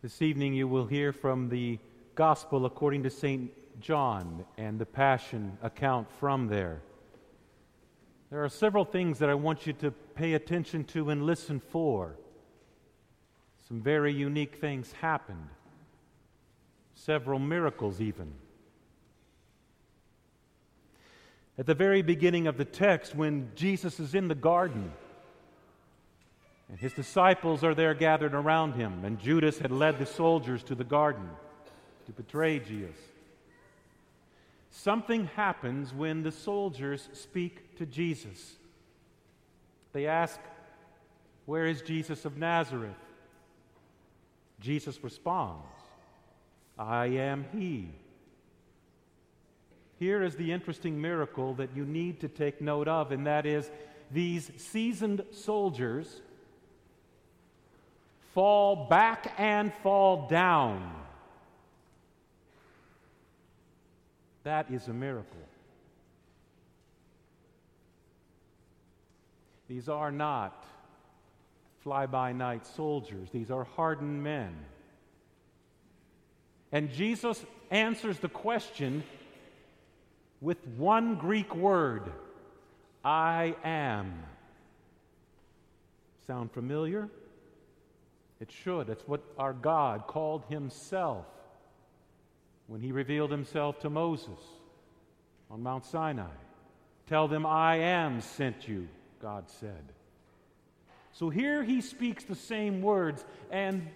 This evening you will hear from the Gospel according to St. John and the Passion account from there. There are several things that I want you to pay attention to and listen for. Some very unique things happened, several miracles, even. At the very beginning of the text, when Jesus is in the garden, and his disciples are there gathered around him, and Judas had led the soldiers to the garden to betray Jesus. Something happens when the soldiers speak to Jesus. They ask, Where is Jesus of Nazareth? Jesus responds, I am he. Here is the interesting miracle that you need to take note of, and that is these seasoned soldiers fall back and fall down. That is a miracle. These are not fly by night soldiers, these are hardened men. And Jesus answers the question with one Greek word I am. Sound familiar? It should. That's what our God called himself when he revealed himself to Moses on Mount Sinai. Tell them, I am sent you, God said. So here he speaks the same words, and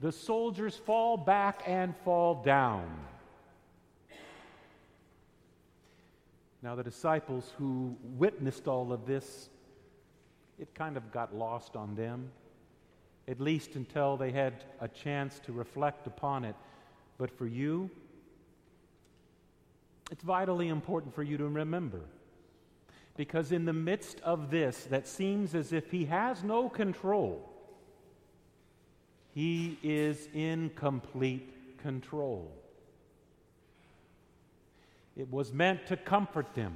the soldiers fall back and fall down. Now, the disciples who witnessed all of this, it kind of got lost on them at least until they had a chance to reflect upon it. But for you, it's vitally important for you to remember. Because in the midst of this that seems as if he has no control, he is in complete control. It was meant to comfort them,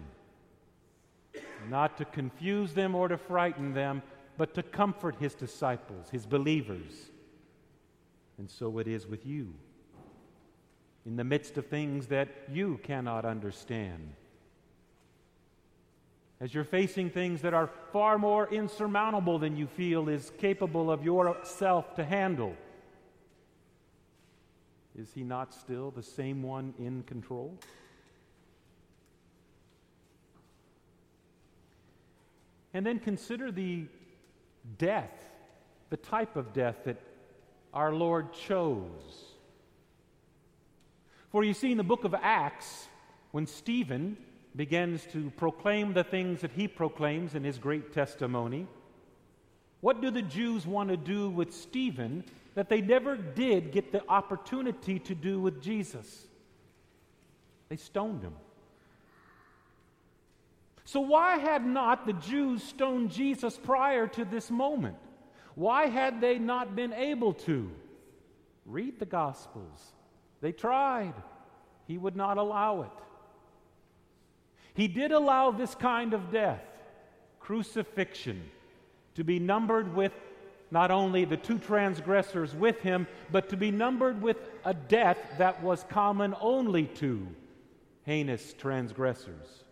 not to confuse them or to frighten them, but to comfort his disciples, his believers. And so it is with you. In the midst of things that you cannot understand, as you're facing things that are far more insurmountable than you feel is capable of yourself to handle, is he not still the same one in control? And then consider the death, the type of death that our Lord chose. For you see, in the book of Acts, when Stephen begins to proclaim the things that he proclaims in his great testimony, what do the Jews want to do with Stephen that they never did get the opportunity to do with Jesus? They stoned him. So, why had not the Jews stoned Jesus prior to this moment? Why had they not been able to? Read the Gospels. They tried, He would not allow it. He did allow this kind of death, crucifixion, to be numbered with not only the two transgressors with him, but to be numbered with a death that was common only to heinous transgressors.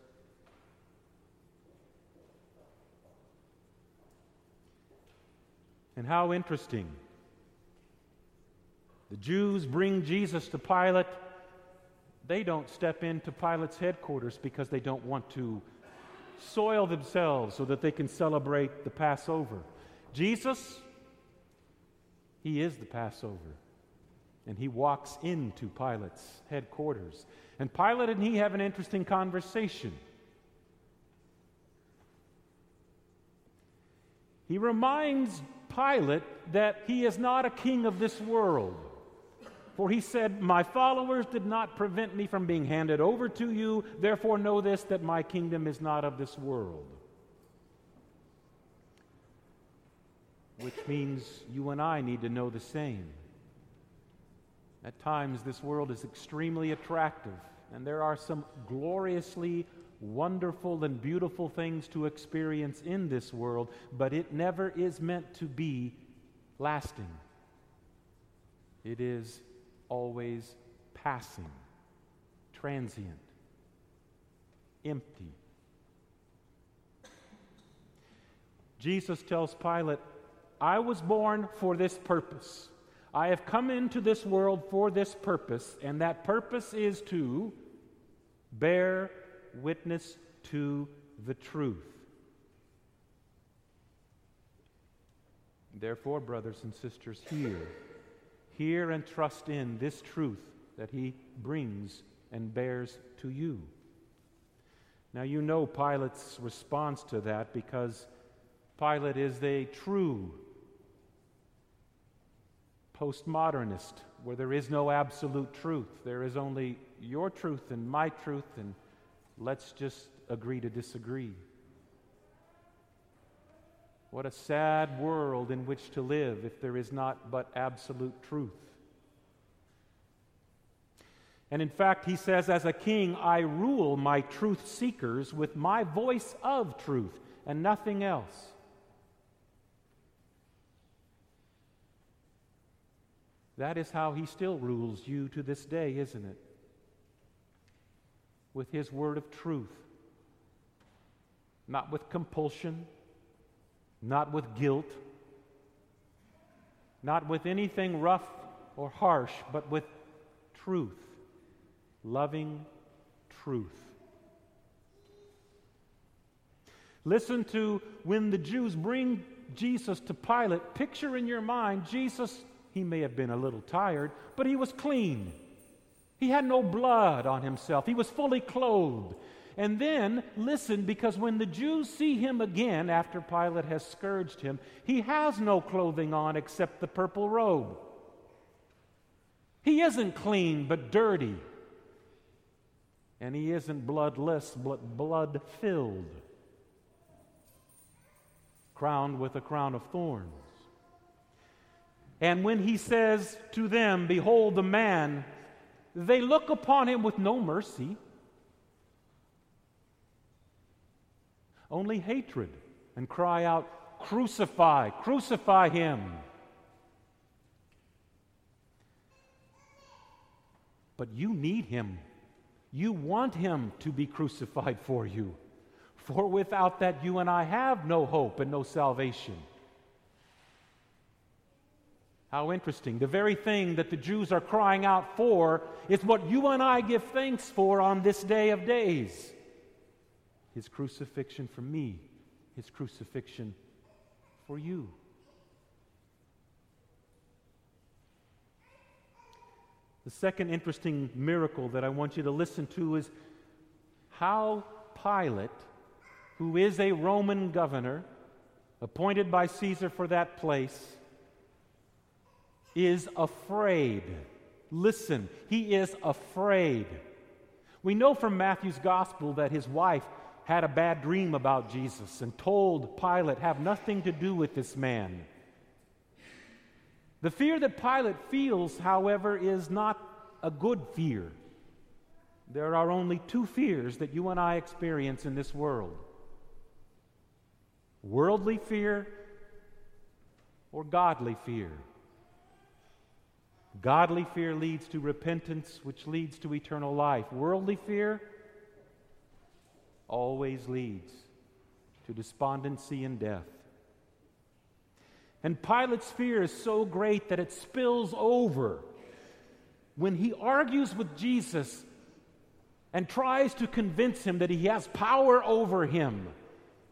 And how interesting. The Jews bring Jesus to Pilate. They don't step into Pilate's headquarters because they don't want to soil themselves so that they can celebrate the Passover. Jesus, he is the Passover. And he walks into Pilate's headquarters. And Pilate and he have an interesting conversation. He reminds Pilate that he is not a king of this world. For he said, My followers did not prevent me from being handed over to you, therefore know this that my kingdom is not of this world. Which means you and I need to know the same. At times, this world is extremely attractive, and there are some gloriously wonderful and beautiful things to experience in this world, but it never is meant to be lasting. it is always passing, transient, empty. Jesus tells Pilate, I was born for this purpose. I have come into this world for this purpose, and that purpose is to bear witness to the truth. Therefore, brothers and sisters, hear. Hear and trust in this truth that he brings and bears to you. Now, you know Pilate's response to that because Pilate is a true postmodernist where there is no absolute truth. There is only your truth and my truth, and let's just agree to disagree. What a sad world in which to live if there is not but absolute truth. And in fact, he says, As a king, I rule my truth seekers with my voice of truth and nothing else. That is how he still rules you to this day, isn't it? With his word of truth. Not with compulsion, not with guilt, not with anything rough or harsh, but with truth, loving truth. Listen to when the Jews bring Jesus to Pilate. Picture in your mind Jesus he may have been a little tired, but he was clean. He had no blood on himself. He was fully clothed. And then, listen, because when the Jews see him again after Pilate has scourged him, he has no clothing on except the purple robe. He isn't clean, but dirty. And he isn't bloodless, but blood filled, crowned with a crown of thorns. And when he says to them, Behold the man, they look upon him with no mercy, only hatred, and cry out, Crucify, crucify him. But you need him. You want him to be crucified for you. For without that, you and I have no hope and no salvation. How interesting. The very thing that the Jews are crying out for is what you and I give thanks for on this day of days His crucifixion for me, His crucifixion for you. The second interesting miracle that I want you to listen to is how Pilate, who is a Roman governor, appointed by Caesar for that place, is afraid. Listen, he is afraid. We know from Matthew's gospel that his wife had a bad dream about Jesus and told Pilate, Have nothing to do with this man. The fear that Pilate feels, however, is not a good fear. There are only two fears that you and I experience in this world worldly fear or godly fear. Godly fear leads to repentance, which leads to eternal life. Worldly fear always leads to despondency and death. And Pilate's fear is so great that it spills over when he argues with Jesus and tries to convince him that he has power over him.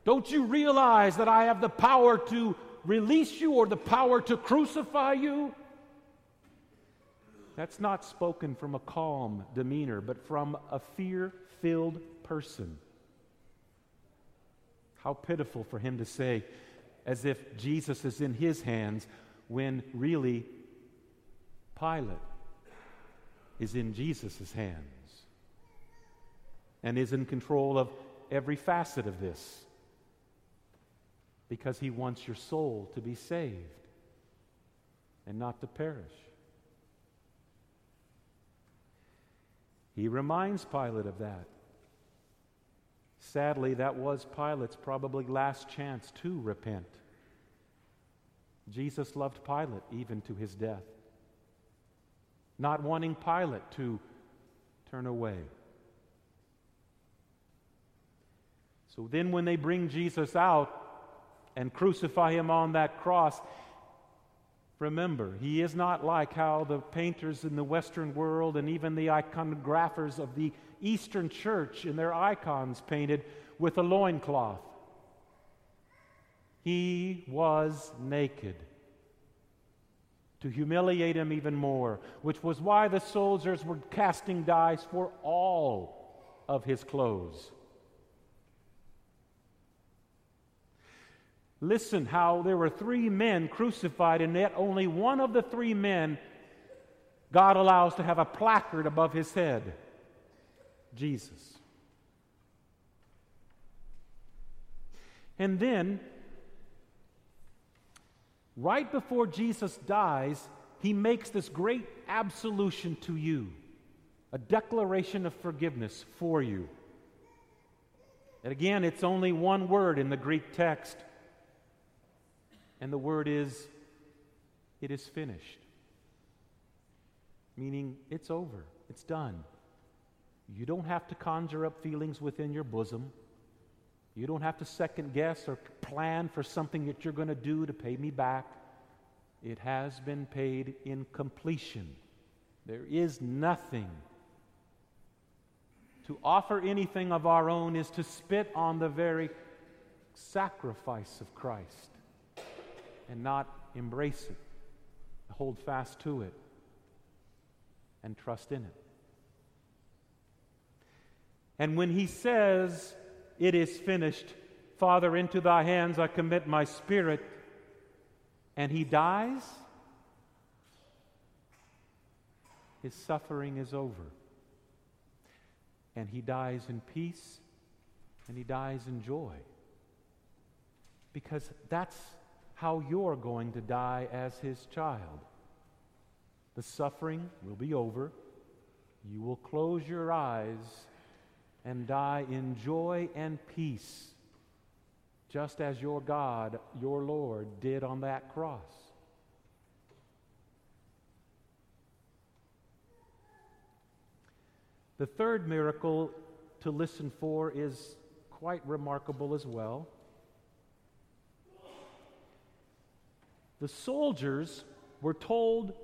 Don't you realize that I have the power to release you or the power to crucify you? That's not spoken from a calm demeanor, but from a fear filled person. How pitiful for him to say, as if Jesus is in his hands, when really Pilate is in Jesus' hands and is in control of every facet of this because he wants your soul to be saved and not to perish. He reminds Pilate of that. Sadly, that was Pilate's probably last chance to repent. Jesus loved Pilate even to his death. not wanting Pilate to turn away. So then, when they bring Jesus out and crucify him on that cross, remember, he is not like how the painters in the Western world and even the iconographers of the Eastern church in their icons painted with a loincloth. He was naked to humiliate him even more, which was why the soldiers were casting dice for all of his clothes. Listen how there were three men crucified, and yet only one of the three men God allows to have a placard above his head Jesus. And then, right before Jesus dies, he makes this great absolution to you, a declaration of forgiveness for you. And again, it's only one word in the Greek text and the word is, it is finished. Meaning, it's over, it's done. You don't have to conjure up feelings within your bosom. You don't have to second guess or plan for something that you're going to do to pay me back. It has been paid in completion. There is nothing. To offer anything of our own is to spit on the very sacrifice of Christ and not embrace it, hold fast to it, and trust in it. And when he says, It is finished, Father, into thy hands I commit my spirit, and he dies, his suffering is over. And he dies in peace, and he dies in joy. Because that's how you're going to die as his child. The suffering will be over. You will close your eyes and die in joy and peace, just as your God, your Lord, did on that cross. The third miracle to listen for is quite remarkable as well. The soldiers were told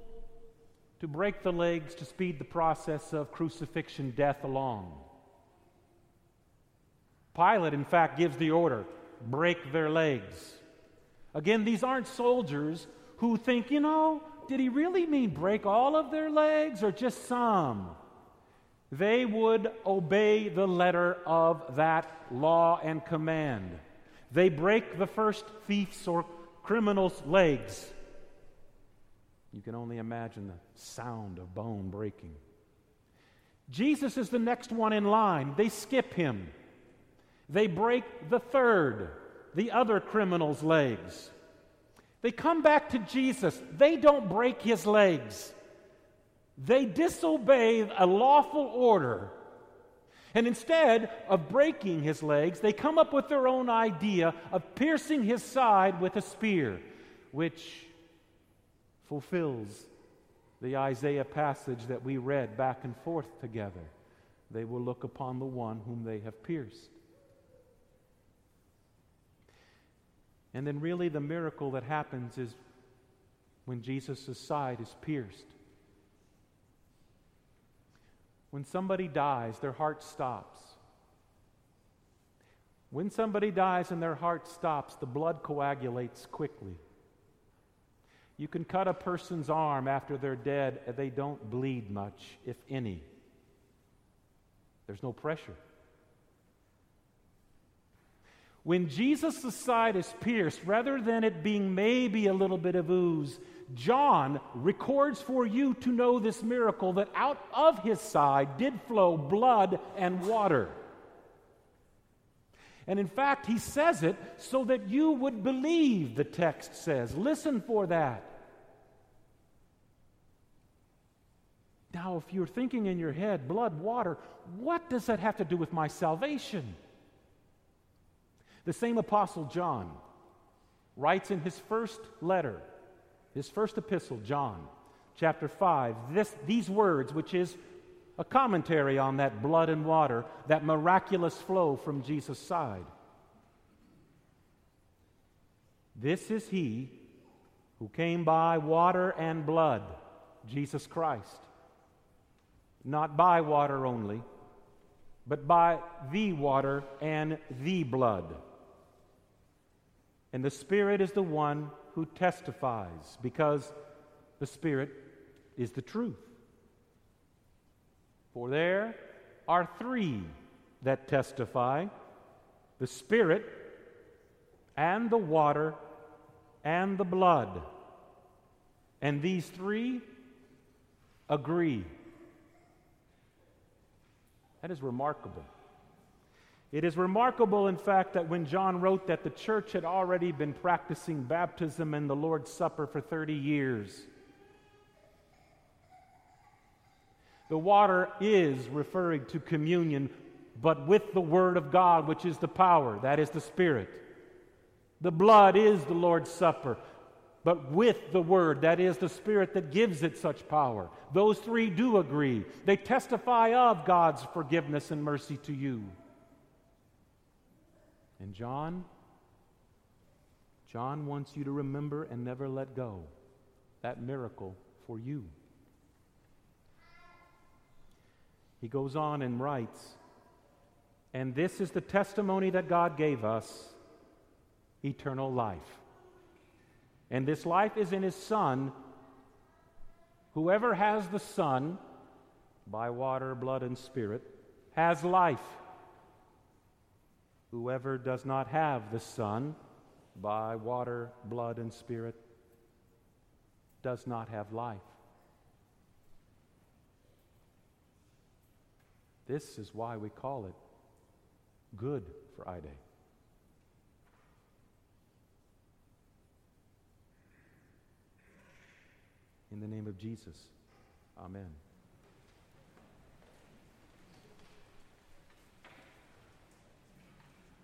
to break the legs to speed the process of crucifixion death along. Pilate, in fact, gives the order break their legs. Again, these aren't soldiers who think, you know, did he really mean break all of their legs or just some? They would obey the letter of that law and command. They break the first thief's or criminal's legs. You can only imagine the sound of bone breaking. Jesus is the next one in line. They skip him. They break the third, the other criminal's legs. They come back to Jesus. They don't break his legs. They disobey a lawful order and instead of breaking his legs, they come up with their own idea of piercing his side with a spear, which fulfills the Isaiah passage that we read back and forth together. They will look upon the one whom they have pierced. And then, really, the miracle that happens is when Jesus' side is pierced. When somebody dies, their heart stops. When somebody dies and their heart stops, the blood coagulates quickly. You can cut a person's arm after they're dead, and they don't bleed much, if any. There's no pressure. When Jesus' side is pierced, rather than it being maybe a little bit of ooze, John records for you to know this miracle that out of his side did flow blood and water. And in fact, he says it so that you would believe, the text says. Listen for that. Now, if you're thinking in your head, blood, water, what does that have to do with my salvation? The same Apostle John writes in his first letter his first epistle, John, chapter 5, this, these words, which is a commentary on that blood and water, that miraculous flow from Jesus' side. This is he who came by water and blood, Jesus Christ. Not by water only, but by the water and the blood. And the Spirit is the one who testifies, because the Spirit is the truth. For there are three that testify the Spirit, and the water, and the blood. And these three agree. That is remarkable. It is remarkable, in fact, that when John wrote that the church had already been practicing baptism and the Lord's Supper for 30 years. The water is referring to communion, but with the Word of God, which is the power, that is the Spirit. The blood is the Lord's Supper, but with the Word, that is the Spirit that gives it such power. Those three do agree. They testify of God's forgiveness and mercy to you. And John, John wants you to remember and never let go that miracle for you. He goes on and writes, and this is the testimony that God gave us eternal life. And this life is in His Son. Whoever has the Son, by water, blood, and spirit, has life. Whoever does not have the Son, by water, blood, and spirit, does not have life. This is why we call it Good Friday. In the name of Jesus, amen.